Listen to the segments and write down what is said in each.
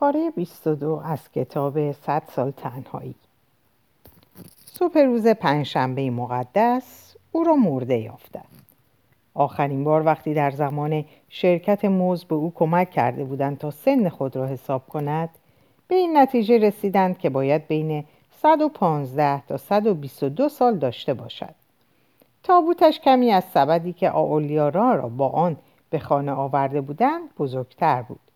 پاره 22 از کتاب 100 سال تنهایی. صبح روز پنجشنبه مقدس او را مرده یافتند آخرین بار وقتی در زمان شرکت موز به او کمک کرده بودند تا سن خود را حساب کند به این نتیجه رسیدند که باید بین 115 تا 122 سال داشته باشد. تابوتش کمی از سبدی که آولیارا را با آن به خانه آورده بودند بزرگتر بود.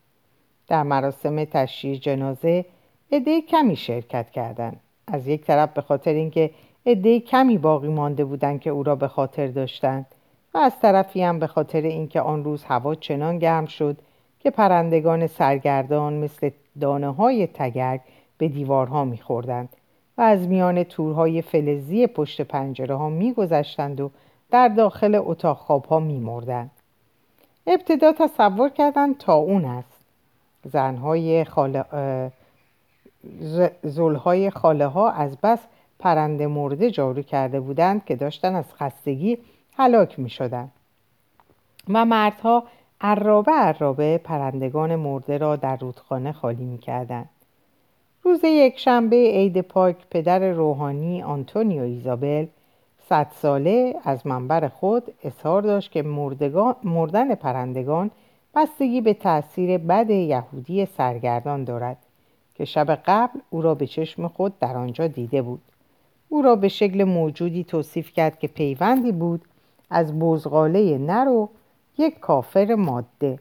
در مراسم تشییع جنازه عده کمی شرکت کردند. از یک طرف به خاطر اینکه عده کمی باقی مانده بودند که او را به خاطر داشتند و از طرفی هم به خاطر اینکه آن روز هوا چنان گرم شد که پرندگان سرگردان مثل دانه های تگرگ به دیوارها میخوردند و از میان تورهای فلزی پشت پنجره ها میگذشتند و در داخل اتاق خواب ها میمردند. ابتدا تصور کردند تا اون است. زنهای خاله زلهای خاله ها از بس پرنده مرده جارو کرده بودند که داشتن از خستگی هلاک می شدن. و مردها عرابه عرابه پرندگان مرده را در رودخانه خالی می کردن. روز یک شنبه عید پاک پدر روحانی آنتونیو ایزابل صد ساله از منبر خود اظهار داشت که مردن پرندگان بستگی به تأثیر بد یهودی سرگردان دارد که شب قبل او را به چشم خود در آنجا دیده بود. او را به شکل موجودی توصیف کرد که پیوندی بود از بزغاله نر و یک کافر ماده.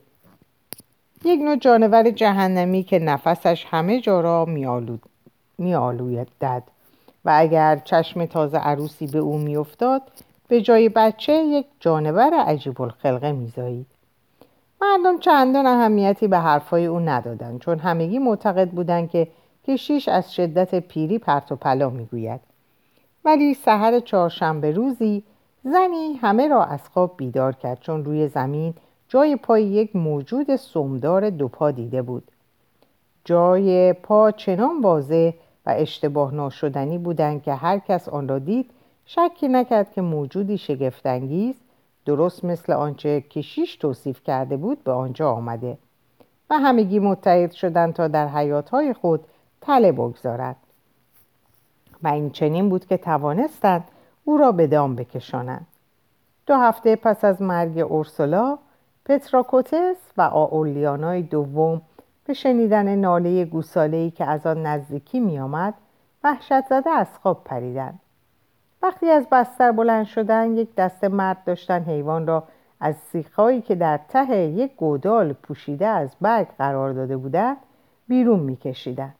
یک نوع جانور جهنمی که نفسش همه جا را میآلود دد و اگر چشم تازه عروسی به او میافتاد به جای بچه یک جانور عجیب الخلقه میزایید مردم چندان اهمیتی به حرفای او ندادند چون همگی معتقد بودند که کشیش از شدت پیری پرت و پلا می‌گوید. ولی سحر چهارشنبه روزی زنی همه را از خواب بیدار کرد چون روی زمین جای پای یک موجود سمدار دو پا دیده بود. جای پا چنان واضح و اشتباه ناشدنی بودند که هر کس آن را دید شکی نکرد که موجودی شگفتانگیز درست مثل آنچه کشیش توصیف کرده بود به آنجا آمده و همگی متحد شدند تا در حیاتهای خود تله بگذارد و این چنین بود که توانستند او را به دام بکشانند. دو هفته پس از مرگ اورسولا پتراکوتس و آولیانای دوم به شنیدن ناله گوساله‌ای که از آن نزدیکی میآمد وحشت زده از خواب پریدند. وقتی از بستر بلند شدن یک دسته مرد داشتن حیوان را از سیخهایی که در ته یک گودال پوشیده از برگ قرار داده بودند بیرون میکشیدند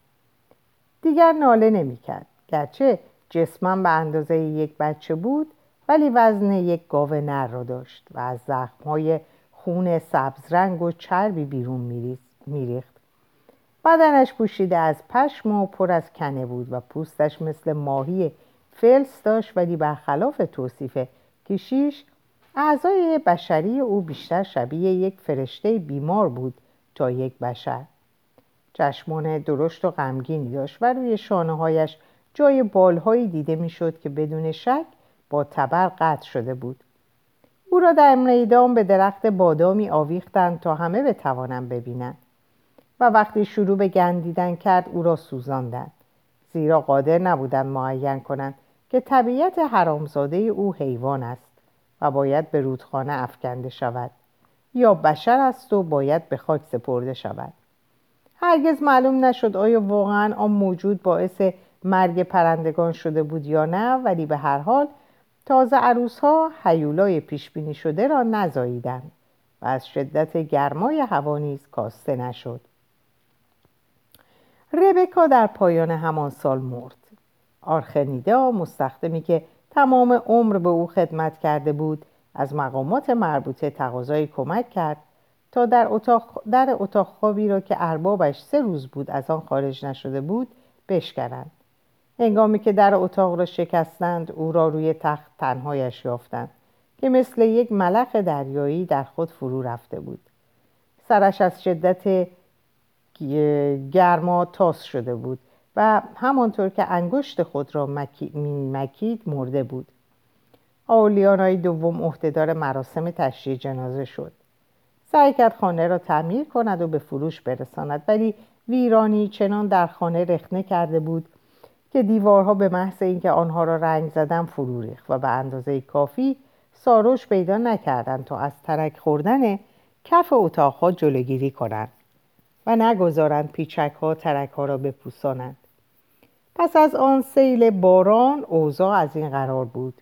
دیگر ناله نمی‌کرد. گرچه جسمم به اندازه یک بچه بود ولی وزن یک گاو نر را داشت و از زخمهای خون سبز رنگ و چربی بیرون میریخت. بدنش پوشیده از پشم و پر از کنه بود و پوستش مثل ماهی فلس داشت ولی برخلاف توصیف کشیش اعضای بشری او بیشتر شبیه یک فرشته بیمار بود تا یک بشر. چشمان درشت و غمگینی داشت و روی شانه هایش جای بالهایی دیده می‌شد که بدون شک با تبر قطع شده بود. او را در میدان به درخت بادامی آویختند تا همه بتوانند ببینند و وقتی شروع به گندیدن کرد او را سوزاندند. زیرا قادر نبودند معین کنند که طبیعت حرامزاده او حیوان است و باید به رودخانه افکنده شود یا بشر است و باید به خاک سپرده شود. هرگز معلوم نشد آیا واقعا آن موجود باعث مرگ پرندگان شده بود یا نه ولی به هر حال تازه عروس ها حیولای پیش بینی شده را نزاییدند و از شدت گرمای هوا نیز کاسته نشد. ربکا در پایان همان سال مرد. آرخنیدا مستخدمی که تمام عمر به او خدمت کرده بود از مقامات مربوطه تقاضای کمک کرد تا در اتاق, در اتاق خوابی را که اربابش سه روز بود از آن خارج نشده بود بشکنند. هنگامی که در اتاق را شکستند او را روی تخت تنهایش یافتند که مثل یک ملخ دریایی در خود فرو رفته بود. سرش از شدت گرما تاس شده بود. و همانطور که انگشت خود را مکید مرده بود. آولیانای دوم عهدهدار مراسم تشریع جنازه شد. سعی کرد خانه را تعمیر کند و به فروش برساند ولی ویرانی چنان در خانه رخنه کرده بود که دیوارها به محض اینکه آنها را رنگ زدن فرو ریخت و به اندازه کافی ساروش پیدا نکردند تا از ترک خوردن کف اتاقها جلوگیری کنند و نگذارند پیچک ها ترک را بپوسانند. پس از آن سیل باران اوضاع از این قرار بود.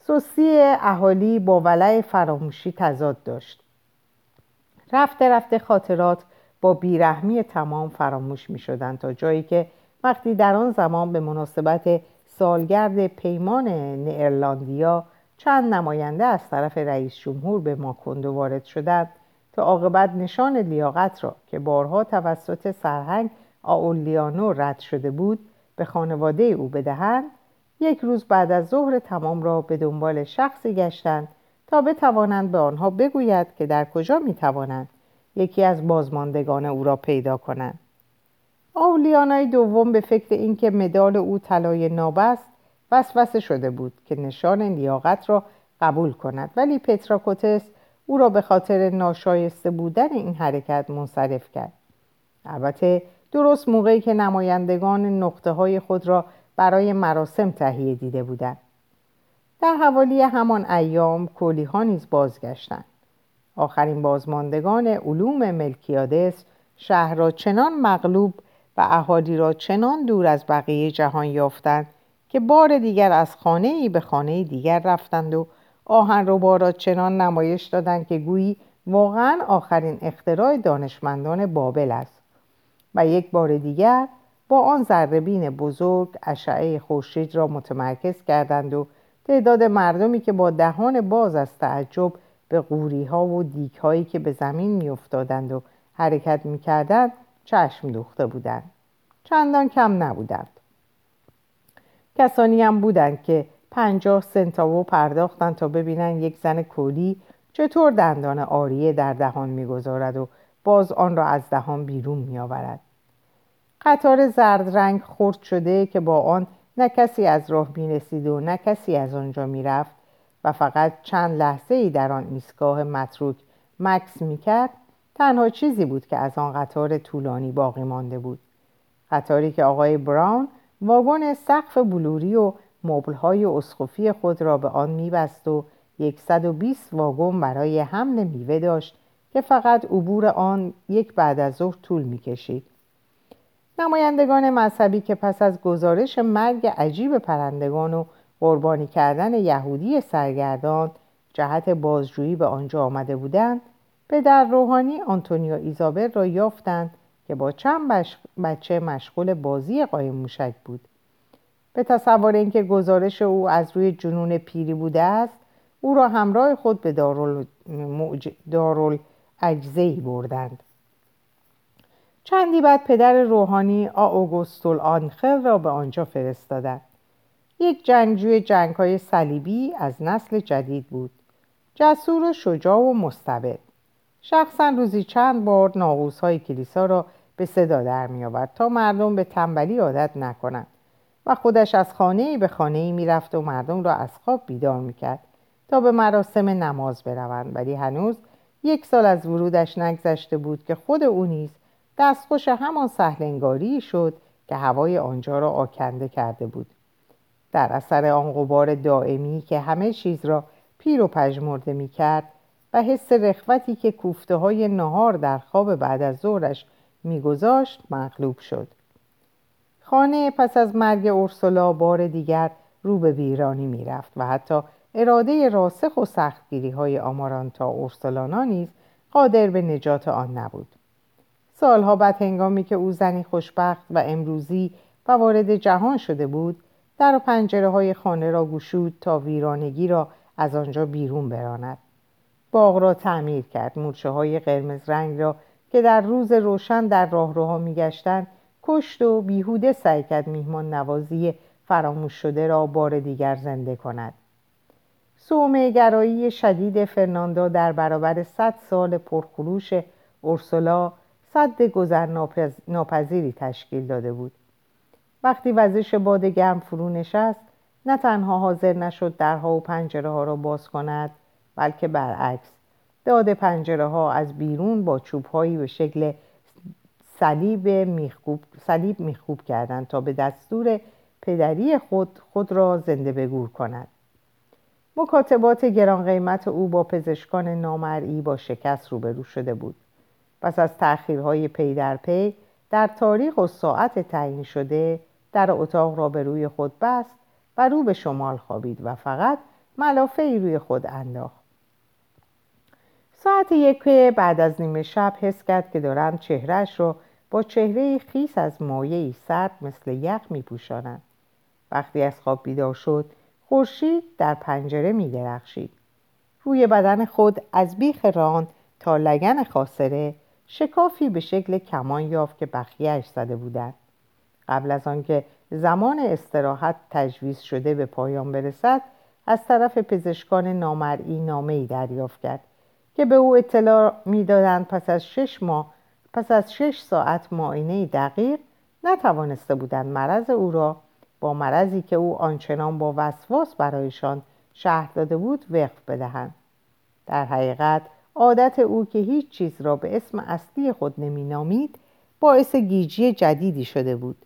سوسی اهالی با ولع فراموشی تضاد داشت. رفته رفته خاطرات با بیرحمی تمام فراموش می شدند تا جایی که وقتی در آن زمان به مناسبت سالگرد پیمان نیرلندیا چند نماینده از طرف رئیس جمهور به ماکوندو وارد شدند تا عاقبت نشان لیاقت را که بارها توسط سرهنگ آولیانو رد شده بود به خانواده او بدهند. یک روز بعد از ظهر تمام را به دنبال شخصی گشتند تا بتوانند به آنها بگوید که در کجا می‌توانند یکی از بازماندگان او را پیدا کنند. آولیانای دوم به فکر اینکه مدال او طلای نابست وسوسه شده بود که نشان لیاقت را قبول کند ولی پتراکوتس او را به خاطر ناشایسته بودن این حرکت منصرف کرد. البته درست موقعی که نمایندگان نقطه های خود را برای مراسم تهیه دیده بودند. در حوالی همان ایام کولی ها نیز بازگشتند. آخرین بازماندگان علوم ملکیادس شهر را چنان مغلوب و اهالی را چنان دور از بقیه جهان یافتند که بار دیگر از خانه ای به خانه دیگر رفتند و آهن رو را چنان نمایش دادند که گویی واقعا آخرین اختراع دانشمندان بابل است. و یک بار دیگر با آن ذربین بزرگ اشعه خورشید را متمرکز کردند و تعداد مردمی که با دهان باز از تعجب به قوری ها و دیک هایی که به زمین می افتادند و حرکت می کردند چشم دوخته بودند. چندان کم نبودند. کسانی هم بودند که پنجاه سنتاوو پرداختند تا ببینند یک زن کولی چطور دندان آریه در دهان می‌گذارد و باز آن را از دهان بیرون میآورد. قطار زرد رنگ خرد شده که با آن نه کسی از راه می و نه کسی از آنجا می‌رفت و فقط چند لحظه ای در آن ایستگاه متروک مکس می‌کرد تنها چیزی بود که از آن قطار طولانی باقی مانده بود. قطاری که آقای براون واگن سقف بلوری و مبلهای اسخفی خود را به آن میبست و 120 واگن برای حمل میوه داشت که فقط عبور آن یک بعد از ظهر طول می‌کشید. نمایندگان مذهبی که پس از گزارش مرگ عجیب پرندگان و قربانی کردن یهودی سرگردان جهت بازجویی به آنجا آمده بودند به در روحانی آنتونیو ایزابل را یافتند که با چند بچه مشغول بازی قایم موشک بود. به تصور اینکه گزارش او از روی جنون پیری بوده است او را همراه خود به دارال, موج... دارال اجزهی بردند. چندی بعد پدر روحانی آوگوستول آنخل را به آنجا فرستادند. یک جنگجوی جنگ های صلیبی از نسل جدید بود. جسور و شجاع و مستبد. شخصا روزی چند بار ناغوس های کلیسا را به صدا در می آورد تا مردم به تنبلی عادت نکنند و خودش از خانه به خانه ای می رفت و مردم را از خواب بیدار می کرد تا به مراسم نماز بروند. ولی هنوز یک سال از ورودش نگذشته بود که خود او نیز دستخوش همان سهلنگاری شد که هوای آنجا را آکنده کرده بود. در اثر آن غبار دائمی که همه چیز را پیر و پژمرده می کرد و حس رخوتی که کوفته های نهار در خواب بعد از ظهرش میگذاشت مغلوب شد. خانه پس از مرگ اورسولا بار دیگر رو به ویرانی می‌رفت و حتی اراده راسخ و سختگیری های آمارانتا اورسولانا نیز قادر به نجات آن نبود. سالها بعد هنگامی که او زنی خوشبخت و امروزی و وارد جهان شده بود در و پنجره های خانه را گشود تا ویرانگی را از آنجا بیرون براند. باغ را تعمیر کرد. مورچه های قرمز رنگ را که در روز روشن در راهروها میگشتند کشت و بیهوده سعی کرد میهمان نوازی فراموش شده را بار دیگر زنده کند. سومه گرایی شدید فرناندا در برابر صد سال پرخروش اورسولا صد گذر ناپذیری تشکیل داده بود. وقتی وزش باد گرم فرو نشست نه تنها حاضر نشد درها و پنجره ها را باز کند بلکه برعکس داد پنجره ها از بیرون با چوبهایی به شکل صلیب میخکوب, صلیب میخکوب کردند تا به دستور پدری خود خود را زنده بگور کند. مکاتبات گران قیمت او با پزشکان نامرئی با شکست روبرو شده بود. پس از تأخیرهای پی در پی در تاریخ و ساعت تعیین شده در اتاق را به روی خود بست و رو به شمال خوابید و فقط ملافه روی خود انداخت ساعت یک بعد از نیمه شب حس کرد که دارند چهرهش را با چهره خیس از مایه سرد مثل یخ می پوشانند. وقتی از خواب بیدار شد خورشید در پنجره می درخشید. روی بدن خود از بیخ ران تا لگن خاصره شکافی به شکل کمان یافت که بخیهش زده بودند. قبل از آنکه زمان استراحت تجویز شده به پایان برسد از طرف پزشکان نامرئی نامه ای دریافت کرد که به او اطلاع می‌دادند پس از شش ماه پس از شش ساعت معاینه دقیق نتوانسته بودند مرض او را با مرضی که او آنچنان با وسواس برایشان شهر داده بود وقف بدهند. در حقیقت عادت او که هیچ چیز را به اسم اصلی خود نامید باعث گیجی جدیدی شده بود.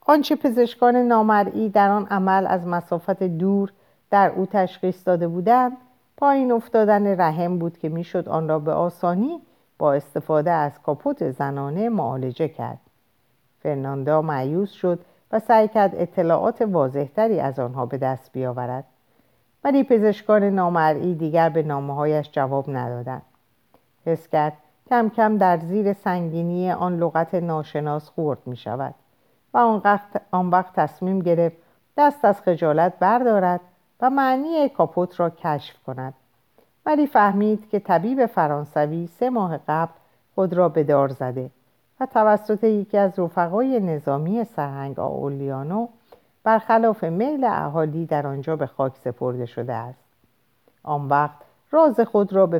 آنچه پزشکان نامرئی در آن عمل از مسافت دور در او تشخیص داده بودند پایین افتادن رحم بود که می‌شد آن را به آسانی با استفاده از کاپوت زنانه معالجه کرد. فرناندا معیوس شد و سعی کرد اطلاعات واضحتری از آنها به دست بیاورد. ولی پزشکان نامرئی دیگر به نامه هایش جواب ندادند. حس کرد کم کم در زیر سنگینی آن لغت ناشناس خورد می شود و آن وقت تصمیم گرفت دست از خجالت بردارد و معنی کاپوت را کشف کند. ولی فهمید که طبیب فرانسوی سه ماه قبل خود را به دار زده و توسط یکی از رفقای نظامی سرهنگ آولیانو برخلاف میل اهالی در آنجا به خاک سپرده شده است آن وقت راز خود را به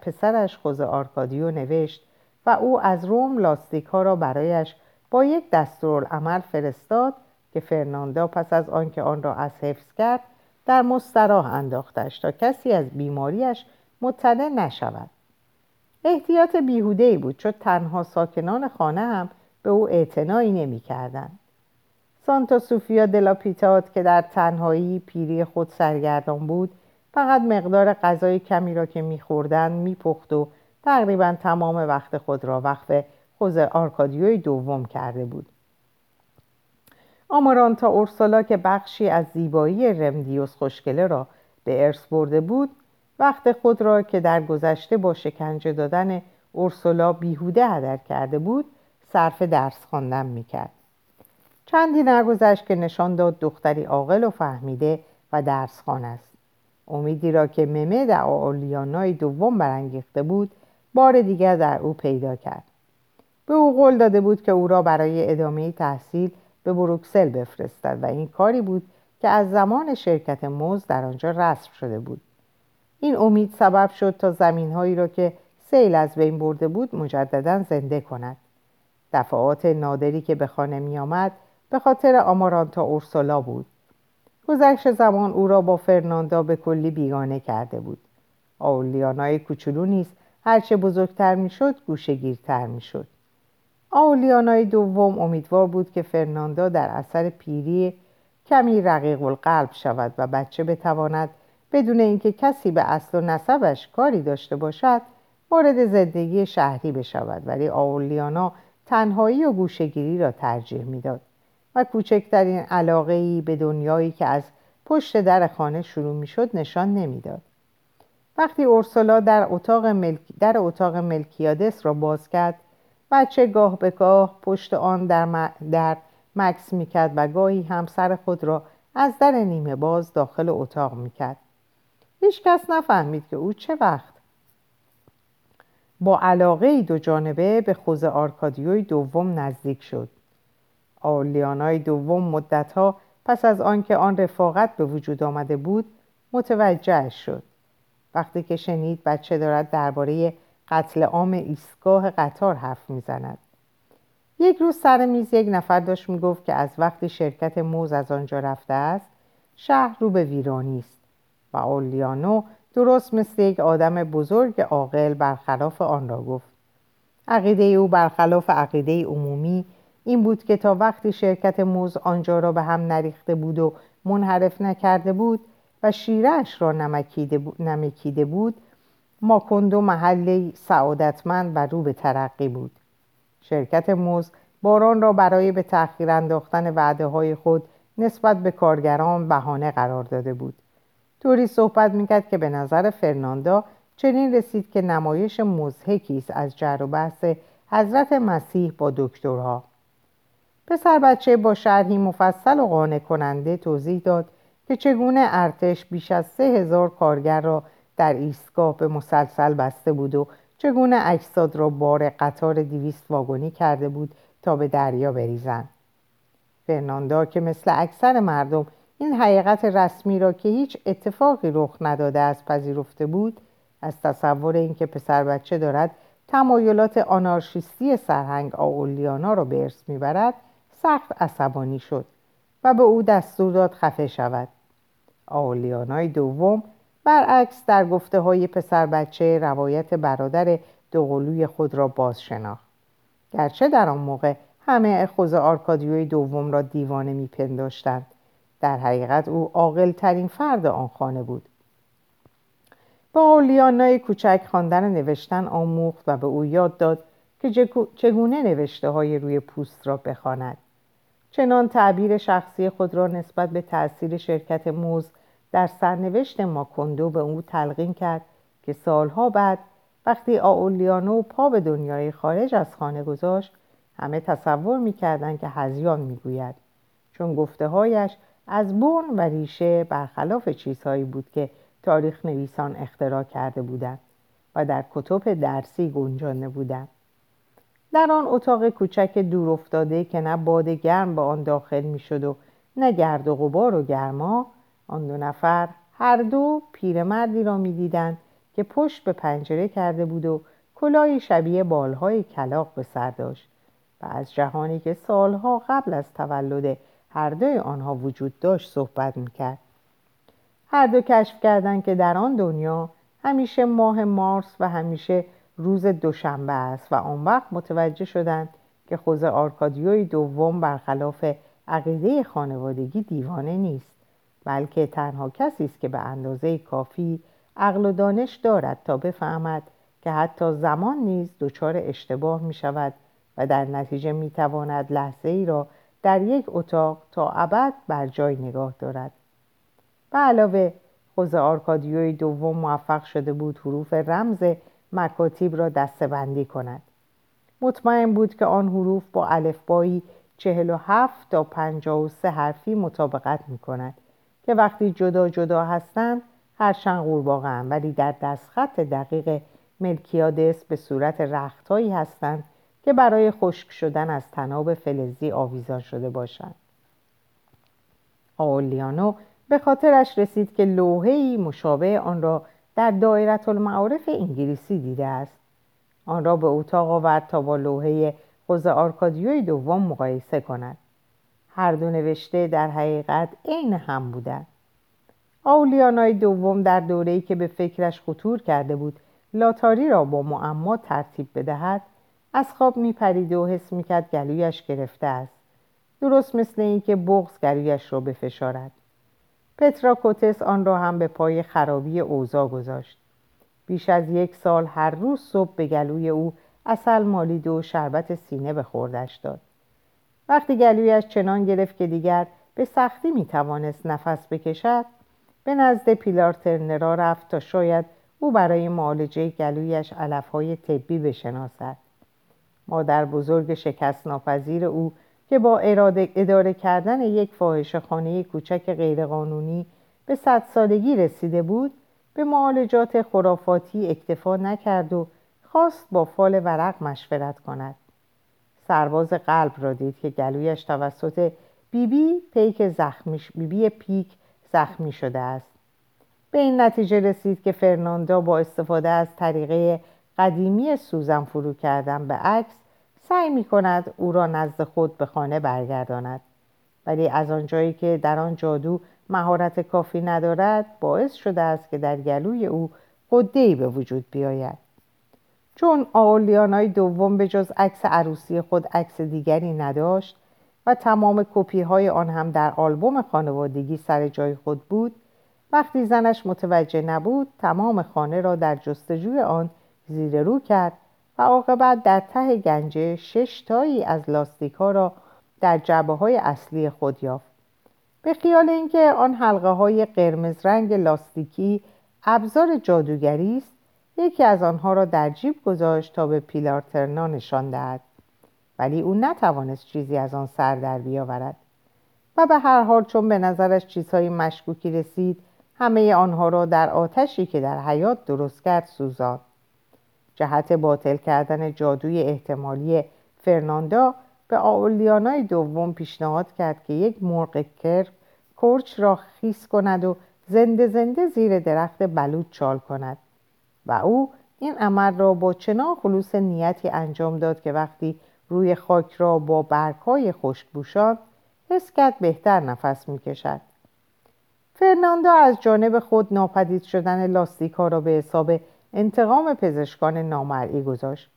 پسرش خوز آرکادیو نوشت و او از روم لاستیک ها را برایش با یک عمل فرستاد که فرناندا پس از آنکه آن را از حفظ کرد در مستراح انداختش تا کسی از بیماریش مطلع نشود احتیاط بیهوده ای بود چون تنها ساکنان خانه هم به او اعتنایی نمی کردن. سانتا سوفیا دلاپیتات که در تنهایی پیری خود سرگردان بود فقط مقدار غذای کمی را که میخوردن میپخت و تقریبا تمام وقت خود را وقف خوز آرکادیوی دوم کرده بود. آمارانتا اورسولا که بخشی از زیبایی رمدیوس خوشگله را به ارث برده بود وقت خود را که در گذشته با شکنجه دادن اورسولا بیهوده هدر کرده بود صرف درس خواندن می‌کرد. چندی نگذشت که نشان داد دختری عاقل و فهمیده و درس خان است. امیدی را که ممه در آلیانای دوم برانگیخته بود بار دیگر در او پیدا کرد. به او قول داده بود که او را برای ادامه تحصیل به بروکسل بفرستد و این کاری بود که از زمان شرکت موز در آنجا رسم شده بود. این امید سبب شد تا زمینهایی را که سیل از بین برده بود مجددا زنده کند. دفعات نادری که به خانه می آمد به خاطر آمارانتا اورسولا بود. گذشت زمان او را با فرناندا به کلی بیگانه کرده بود. آولیانای کوچولو نیز هرچه بزرگتر می‌شد گوشهگیرتر می‌شد. آولیانای دوم امیدوار بود که فرناندا در اثر پیری کمی رقیق القلب شود و بچه بتواند بدون اینکه کسی به اصل و نسبش کاری داشته باشد وارد زندگی شهری بشود. ولی آولیانا تنهایی و گوشگیری را ترجیح می‌داد. و کوچکترین علاقه ای به دنیایی که از پشت در خانه شروع می‌شد نشان نمی‌داد. وقتی اورسولا در اتاق, ملک... در اتاق ملکیادس را باز کرد بچه گاه به گاه پشت آن در, در مکس می‌کرد و گاهی هم سر خود را از در نیمه باز داخل اتاق می‌کرد. هیچ کس نفهمید که او چه وقت با علاقه دو جانبه به خوز آرکادیوی دوم نزدیک شد. آلیانای دوم مدتها پس از آنکه آن رفاقت به وجود آمده بود متوجه شد. وقتی که شنید بچه دارد درباره قتل عام ایستگاه قطار حرف می‌زند. یک روز سر میز یک نفر داشت می‌گفت که از وقتی شرکت موز از آنجا رفته است شهر رو به ویرانی است و اولیانو درست مثل یک آدم بزرگ عاقل برخلاف آن را گفت. عقیده او برخلاف عقیده عمومی این بود که تا وقتی شرکت موز آنجا را به هم نریخته بود و منحرف نکرده بود و شیرش را نمکیده بود ماکندو محلی سعادتمند و رو به ترقی بود. شرکت موز باران را برای به تأخیر انداختن وعده های خود نسبت به کارگران بهانه قرار داده بود. طوری صحبت می‌کرد که به نظر فرناندا چنین رسید که نمایش مزهکی است از جر و بحث حضرت مسیح با دکترها. پسر بچه با شرحی مفصل و قانع کننده توضیح داد که چگونه ارتش بیش از سه هزار کارگر را در ایستگاه به مسلسل بسته بود و چگونه اجساد را بار قطار دیویست واگنی کرده بود تا به دریا بریزند. فرناندا که مثل اکثر مردم این حقیقت رسمی را که هیچ اتفاقی رخ نداده از پذیرفته بود از تصور اینکه پسر بچه دارد تمایلات آنارشیستی سرهنگ آولیانا را به ارث می‌برد سخت عصبانی شد و به او دستور داد خفه شود. آولیانای دوم برعکس در گفته های پسر بچه روایت برادر دوقلوی خود را باز شناخت گرچه در آن موقع همه خوز آرکادیوی دوم را دیوانه میپنداشتند در حقیقت او عاقل ترین فرد آن خانه بود. با اولیانای کوچک خواندن نوشتن آموخت و به او یاد داد که چگونه نوشته های روی پوست را بخواند. چنان تعبیر شخصی خود را نسبت به تاثیر شرکت موز در سرنوشت ماکندو به او تلقین کرد که سالها بعد وقتی آولیانو پا به دنیای خارج از خانه گذاشت همه تصور می‌کردند که هزیان می‌گوید. چون گفته هایش از بون و ریشه برخلاف چیزهایی بود که تاریخ نویسان اختراع کرده بودند و در کتب درسی گنجانده بودند. در آن اتاق کوچک دور افتاده که نه باد گرم به آن داخل می‌شد و نه گرد و غبار و گرما آن دو نفر هر دو پیرمردی را می‌دیدند که پشت به پنجره کرده بود و کلاهی شبیه بالهای کلاق به سر داشت. و از جهانی که سالها قبل از تولد هر دوی آنها وجود داشت صحبت می‌کرد. هر دو کشف کردند که در آن دنیا همیشه ماه مارس و همیشه روز دوشنبه است و آن وقت متوجه شدند که خوزه آرکادیوی دوم برخلاف عقیده خانوادگی دیوانه نیست بلکه تنها کسی است که به اندازه کافی عقل و دانش دارد تا بفهمد که حتی زمان نیز دچار اشتباه می شود و در نتیجه می تواند لحظه ای را در یک اتاق تا ابد بر جای نگاه دارد. به علاوه خوز آرکادیوی دوم موفق شده بود حروف رمز مکاتیب را دستبندی کند. مطمئن بود که آن حروف با الفبایی چهل و هفت تا پنجاه و سه حرفی مطابقت می کند که وقتی جدا جدا هستند هرچند قورباغه ولی در دستخط دقیق ملکیادس به صورت رختهایی هستند که برای خشک شدن از تناب فلزی آویزان شده باشند. آولیانو به خاطرش رسید که لوحه‌ای مشابه آن را در دایره المعارف انگلیسی دیده است. آن را به اتاق آورد تا با لوحه خوز آرکادیوی دوم مقایسه کند. هر دو نوشته در حقیقت عین هم بودند. آولیانای دوم در دوره‌ای که به فکرش خطور کرده بود لاتاری را با معما ترتیب بدهد از خواب میپرید و حس می‌کرد گلویش گرفته است. درست مثل اینکه بغز گلویش را بفشارد. پترا کوتس آن را هم به پای خرابی اوضاع گذاشت. بیش از یک سال هر روز صبح به گلوی او اصل مالید و شربت سینه به خوردش داد. وقتی گلویش چنان گرفت که دیگر به سختی می‌توانست نفس بکشد به نزد پیلار ترنرا رفت تا شاید او برای معالجه گلویش علفهای طبی بشناسد. مادر بزرگ شکست ناپذیر او که با اراده اداره کردن یک فاحشه خانه کوچک غیرقانونی به صد سالگی رسیده بود به معالجات خرافاتی اکتفا نکرد و خواست با فال ورق مشورت کند. سرباز قلب را دید که گلویش توسط بیبی پیک زخمی بیبی پیک زخمی شده است. به این نتیجه رسید که فرناندا با استفاده از طریقه قدیمی سوزن فرو کردن به عکس سعی می کند او را نزد خود به خانه برگرداند. ولی از آنجایی که در آن جادو مهارت کافی ندارد باعث شده است که در گلوی او قدهای به وجود بیاید. چون آولیانای دوم به جز عکس عروسی خود عکس دیگری نداشت و تمام کپی های آن هم در آلبوم خانوادگی سر جای خود بود وقتی زنش متوجه نبود تمام خانه را در جستجوی آن زیر رو کرد و عاقبت در ته گنجه شش تایی از لاستیک ها را در جبه های اصلی خود یافت. به خیال اینکه آن حلقه های قرمز رنگ لاستیکی ابزار جادوگری است یکی از آنها را در جیب گذاشت تا به پیلارترنا نشان دهد. ولی او نتوانست چیزی از آن سر در بیاورد. و به هر حال چون به نظرش چیزهای مشکوکی رسید همه آنها را در آتشی که در حیات درست کرد سوزاند. جهت باطل کردن جادوی احتمالی فرناندا به آولیانای دوم پیشنهاد کرد که یک مرغ کر کرچ را خیس کند و زنده زنده زیر درخت بلود چال کند. و او این عمل را با چنان خلوص نیتی انجام داد که وقتی روی خاک را با برگهای خشک بوشاند حس کرد بهتر نفس می‌کشد. فرناندو از جانب خود ناپدید شدن لاستیک ها را به حساب انتقام پزشکان نامرئی گذاشت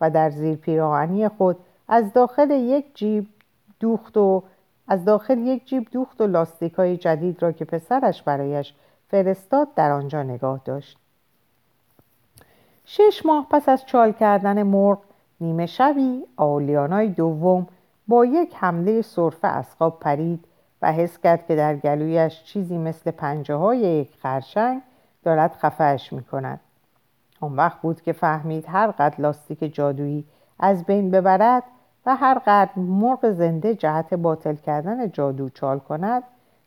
و در زیر پیراهنی خود از داخل یک جیب دوخت و از داخل یک جیب دوخت و لاستیک های جدید را که پسرش برایش فرستاد در آنجا نگاه داشت شش ماه پس از چال کردن مرغ نیمه شبی آولیانای دوم با یک حمله صرفه از خواب پرید و حس کرد که در گلویش چیزی مثل پنجه های یک خرشنگ دارد خفهش می کند. آن وقت بود که فهمید هر قد لاستیک جادویی از بین ببرد و هر قدر مرغ زنده جهت باطل کردن جادو چال کند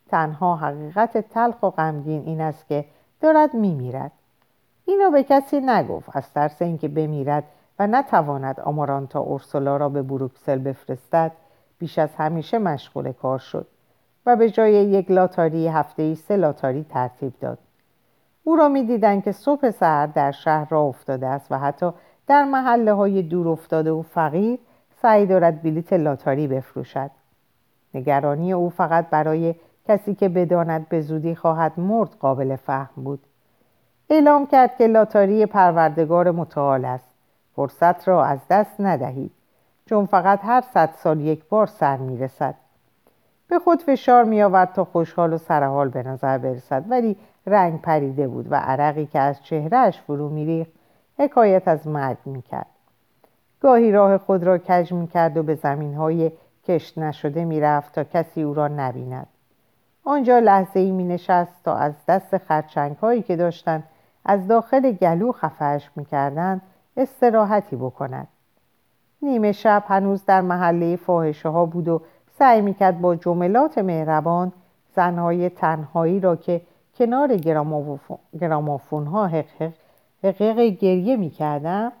تنها حقیقت تلخ و غمگین این است که دارد میمیرد. این را به کسی نگفت از ترس اینکه بمیرد و نتواند آمارانتا اورسولا را به بروکسل بفرستد بیش از همیشه مشغول کار شد و به جای یک لاتاری هفته ای سه لاتاری ترتیب داد. او را می‌دیدن که صبح سهر در شهر را افتاده است و حتی در محله های دور افتاده و فقیر سعی دارد بلیت لاتاری بفروشد. نگرانی او فقط برای کسی که بداند به زودی خواهد مرد قابل فهم بود. اعلام کرد که لاتاری پروردگار متعال است. فرصت را از دست ندهید چون فقط هر صد سال یک بار سر می‌رسد. به خود فشار می آورد تا خوشحال و سرحال به نظر برسد ولی رنگ پریده بود و عرقی که از چهرهش فرو میریخت حکایت از مرگ می‌کرد. گاهی راه خود را کج می‌کرد و به زمین های کشت نشده می‌رفت تا کسی او را نبیند. آنجا لحظه ای می نشست تا از دست خرچنگ هایی که داشتند از داخل گلو خفهش می‌کردند استراحتی بکند نیمه شب هنوز در محله فاحشه ها بود و سعی می‌کرد با جملات مهربان زنهای تنهایی را که کنار گرامافون ها حقیق گریه می‌کردم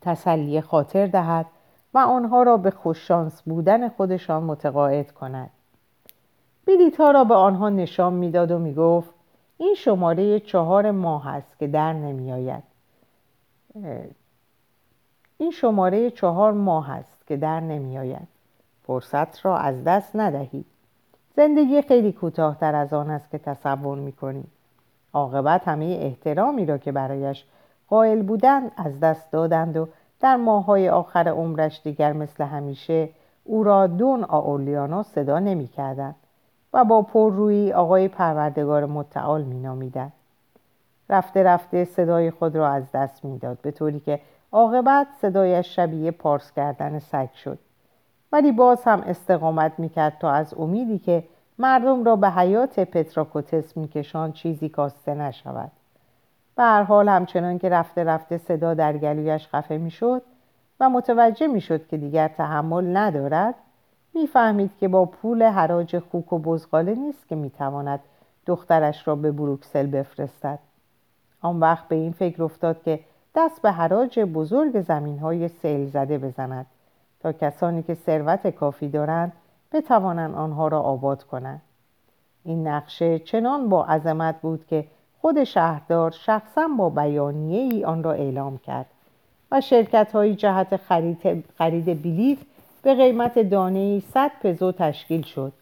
تسلی خاطر دهد و آنها را به خوششانس بودن خودشان متقاعد کند. بلیت ها را به آنها نشان می‌داد و می‌گفت این شماره چهار ماه است که در نمیآید. این شماره چهار ماه است که در نمیآید. فرصت را از دست ندهید. زندگی خیلی کوتاهتر از آن است که تصور می‌کنید عاقبت همه احترامی را که برایش قائل بودند از دست دادند و در ماهای آخر عمرش دیگر مثل همیشه او را دون آولیانا صدا نمی‌کردند و با پررویی آقای پروردگار متعال مینامیدند. رفته رفته صدای خود را از دست می‌داد به طوری که عاقبت صدایش شبیه پارس کردن سگ شد. ولی باز هم استقامت می‌کرد تا از امیدی که مردم را به حیات پتراکوتس میکشان چیزی کاسته نشود. به هر حال همچنان که رفته رفته صدا در گلویش خفه می‌شد و متوجه می‌شد که دیگر تحمل ندارد می‌فهمید که با پول حراج خوک و بزغاله نیست که می‌تواند دخترش را به بروکسل بفرستد. آن وقت به این فکر افتاد که دست به حراج بزرگ زمین های سیل زده بزند. تا کسانی که ثروت کافی دارند بتوانند آنها را آباد کنند. این نقشه چنان با عظمت بود که خود شهردار شخصا با بیانیه ای آن را اعلام کرد و شرکت های جهت خرید, خرید بلیت به قیمت دانه 100 پزو تشکیل شد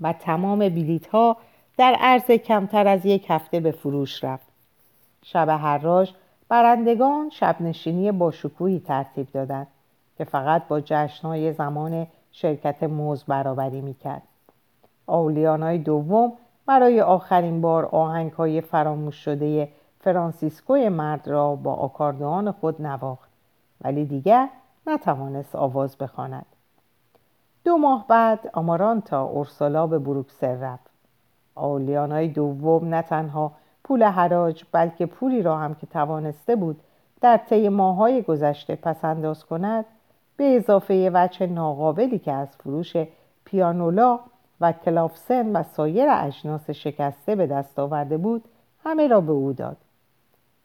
و تمام بلیت ها در عرض کمتر از یک هفته به فروش رفت. شب حراج برندگان شب نشینی با شکوهی ترتیب دادند. که فقط با جشنهای زمان شرکت موز برابری می‌کرد آولیانای دوم برای آخرین بار آهنگ های فراموش شده فرانسیسکوی مرد را با آکاردوان خود نواخت ولی دیگر نتوانست آواز بخواند. دو ماه بعد آمارانتا اورسولا به بروکسل رفت آولیانای دوم نه تنها پول حراج بلکه پولی را هم که توانسته بود در طی ماهای گذشته پسنداز کند به اضافه وجه ناقابلی که از فروش پیانولا و کلافسن و سایر اجناس شکسته به دست آورده بود همه را به او داد.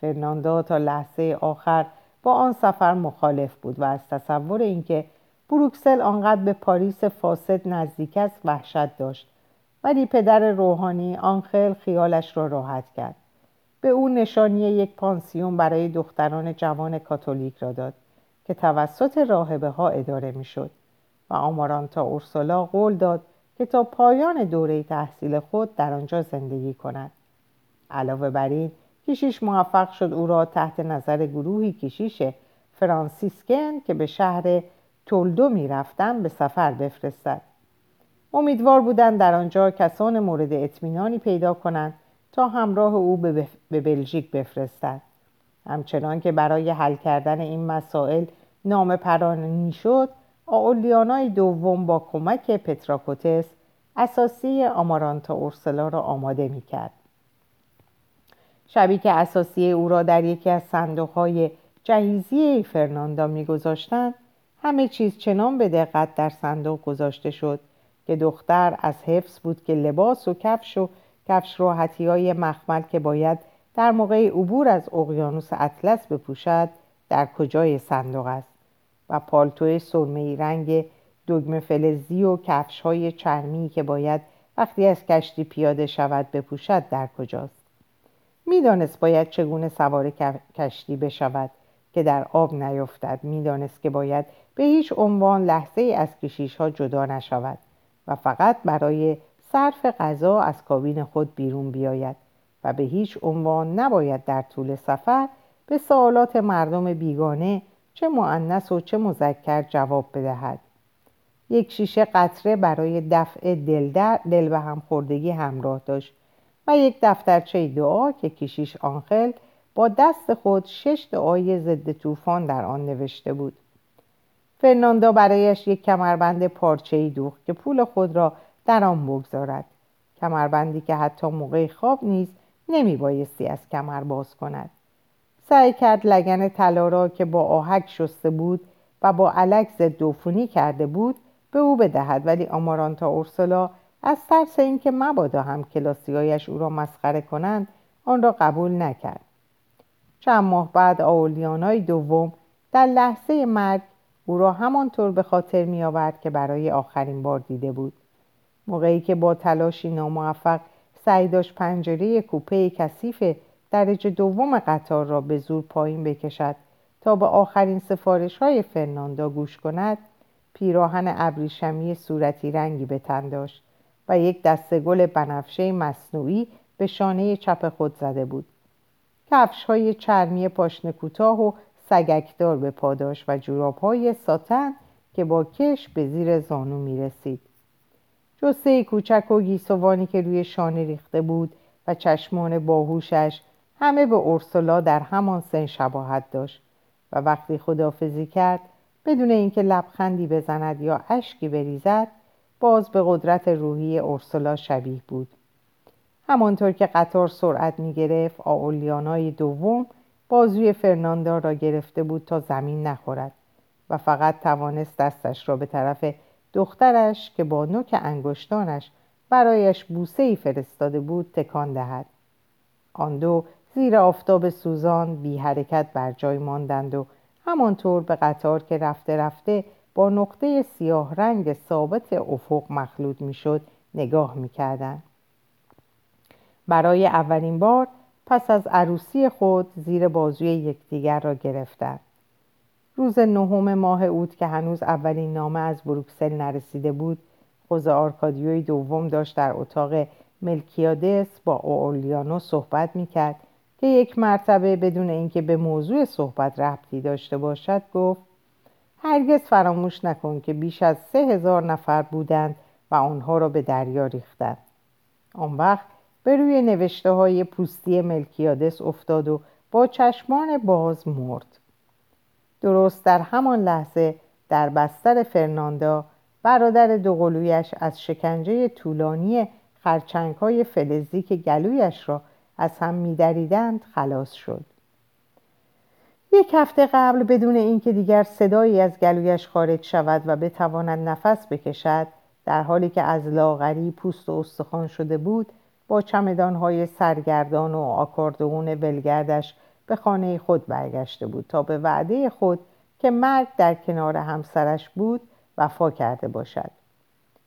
فرناندا تا لحظه آخر با آن سفر مخالف بود و از تصور اینکه بروکسل آنقدر به پاریس فاسد نزدیک است وحشت داشت. ولی پدر روحانی آنخل خیالش را راحت کرد. به او نشانی یک پانسیون برای دختران جوان کاتولیک را داد. که توسط راهبه ها اداره می‌شد و آمارانتا اورسولا قول داد که تا پایان دوره تحصیل خود در آنجا زندگی کند علاوه بر این کشیش موفق شد او را تحت نظر گروهی کشیش فرانسیسکن که به شهر تولدو می‌رفتند به سفر بفرستد. امیدوار بودند در آنجا کسان مورد اطمینانی پیدا کنند تا همراه او به بلژیک بفرستد همچنان که برای حل کردن این مسائل نام پرانی شد آولیانای دوم با کمک پتراکوتس اساسی آمارانتا اورسلا را آماده می کرد. شبی که اساسی او را در یکی از صندوقهای جهیزی فرناندا میگذاشتند همه چیز چنان به دقت در صندوق گذاشته شد که دختر از حفظ بود که لباس و کفش و کفش راحتی های مخمل که باید در موقع عبور از اقیانوس اطلس بپوشد در کجای صندوق است و پالتو سرمه رنگ دگمه فلزی و کفش های چرمی که باید وقتی از کشتی پیاده شود بپوشد در کجاست؟ می‌دانست باید چگونه سوار کشتی بشود که در آب نیفتد. می‌دانست که باید به هیچ عنوان لحظه ای از کشیش ها جدا نشود و فقط برای صرف غذا از کابین خود بیرون بیاید و به هیچ عنوان نباید در طول سفر به سوالات مردم بیگانه چه معنس و چه مذکر جواب بدهد. یک شیشه قطره برای دفع دل, دل به هم خوردگی همراه داشت و یک دفترچه دعا که کشیش آنخل با دست خود شش دعای ضد طوفان در آن نوشته بود. فرناندا برایش یک کمربند پارچه‌ای دوخت که پول خود را در آن بگذارد. کمربندی که حتی موقع خواب نیز نمی بایستی از کمر باز کند. سعی کرد لگن طلا را که با آهک شسته بود و با علک ضد کرده بود به او بدهد. ولی آمارانتا اورسولا از ترس اینکه مبادا هم کلاسیایش او را مسخره کنند آن را قبول نکرد. چند ماه بعد آولیانای دوم در لحظه مرگ او را همانطور به خاطر می آورد که برای آخرین بار دیده بود. موقعی که با تلاشی ناموفق سعی داشت پنجره کوپه کثیف درجه دوم قطار را به زور پایین بکشد تا به آخرین سفارش های فرناندا گوش کند پیراهن ابریشمی صورتی رنگی به تن داشت و یک دسته گل بنفشه مصنوعی به شانه چپ خود زده بود کفش های چرمی پاشنه کوتاه و سگکدار به پاداش و جوراب های ساتن که با کش به زیر زانو می رسید. جسه کوچک و گیسوانی که روی شانه ریخته بود و چشمان باهوشش همه به اورسولا در همان سن شباهت داشت و وقتی خدافزی کرد بدون اینکه لبخندی بزند یا اشکی بریزد باز به قدرت روحی اورسولا شبیه بود. همانطور که قطار سرعت می گرفت آولیانای دوم بازوی فرناندا را گرفته بود تا زمین نخورد و فقط توانست دستش را به طرف دخترش که با نوک انگشتانش برایش بوسه ای فرستاده بود تکان دهد. آن دو زیر آفتاب سوزان بی حرکت بر جای ماندند و همانطور به قطار که رفته رفته با نقطه سیاه رنگ ثابت افق مخلوط می‌شد نگاه می‌کردند. برای اولین بار پس از عروسی خود زیر بازوی یکدیگر را گرفتند. روز نهم ماه اوت که هنوز اولین نامه از بروکسل نرسیده بود خوز آرکادیوی دوم داشت در اتاق ملکیادس با اولیانو صحبت می‌کرد. که یک مرتبه بدون اینکه به موضوع صحبت ربطی داشته باشد گفت هرگز فراموش نکن که بیش از سه هزار نفر بودند و آنها را به دریا ریختند. آن وقت به روی نوشته های پوستی ملکیادس افتاد و با چشمان باز مرد. درست در همان لحظه در بستر فرناندا برادر دوقلویش از شکنجه طولانی خرچنگ های فلزی که گلویش را از هم میدریدند خلاص شد. یک هفته قبل بدون اینکه دیگر صدایی از گلویش خارج شود و بتواند نفس بکشد در حالی که از لاغری پوست و استخوان شده بود با چمدانهای سرگردان و آکاردئون ولگردش به خانه خود برگشته بود تا به وعده خود که مرگ در کنار همسرش بود وفا کرده باشد.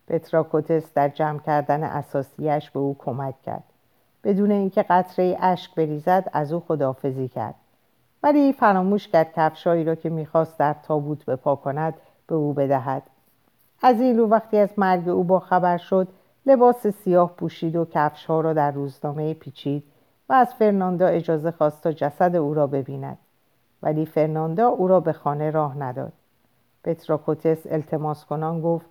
پتراکوتس در جمع کردن اساسیش به او کمک کرد. بدون اینکه قطره اشک بریزد از او خدافزی کرد. ولی فراموش کرد کفشایی را که می‌خواست در تابوت بپا کند به او بدهد. از این رو وقتی از مرگ او با خبر شد لباس سیاه پوشید و کفش ها را در روزنامه پیچید و از فرناندا اجازه خواست تا جسد او را ببیند. ولی فرناندا او را به خانه راه نداد. پتراکوتس التماس کنان گفت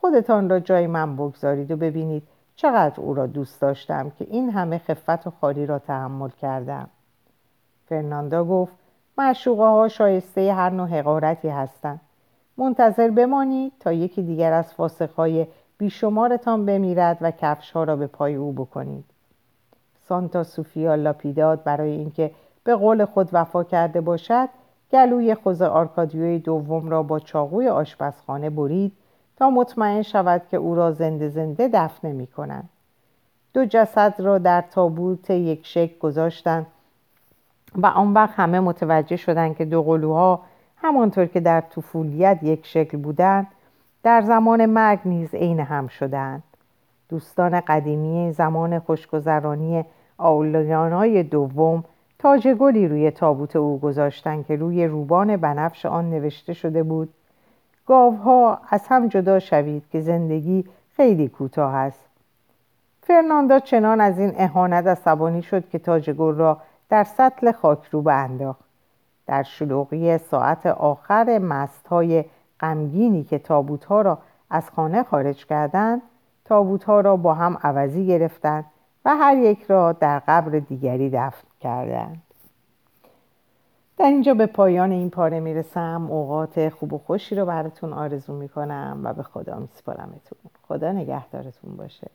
خودتان را جای من بگذارید و ببینید چقدر او را دوست داشتم که این همه خفت و خاری را تحمل کردم. فرناندا گفت معشوقه ها شایسته هر نوع حقارتی هستند. منتظر بمانید تا یکی دیگر از فاسقهای بیشمارتان بمیرد و کفش ها را به پای او بکنید. سانتا سوفیا لاپیداد برای اینکه به قول خود وفا کرده باشد گلوی خوز آرکادیوی دوم را با چاقوی آشپزخانه برید تا مطمئن شود که او را زنده زنده دفن نمی کنند. دو جسد را در تابوت یک شکل گذاشتند و آن وقت همه متوجه شدند که دو قلوها همانطور که در طفولیت یک شکل بودند در زمان مرگ نیز عین هم شدند دوستان قدیمی زمان خوشگذرانی آولیانای دوم تاج گلی روی تابوت او گذاشتند که روی روبان بنفش آن نوشته شده بود گاوها از هم جدا شوید که زندگی خیلی کوتاه است. فرناندا چنان از این اهانت عصبانی شد که تاج گل را در سطل خاکروبه انداخت. در شلوغی ساعت آخر مست های غمگینی که تابوت ها را از خانه خارج کردند تابوت ها را با هم عوضی گرفتند و هر یک را در قبر دیگری دفن کردند. در اینجا به پایان این پاره می‌رسم. اوقات خوب و خوشی رو براتون آرزو می‌کنم و به خدا میسپارمتون خدا نگهدارتون باشه.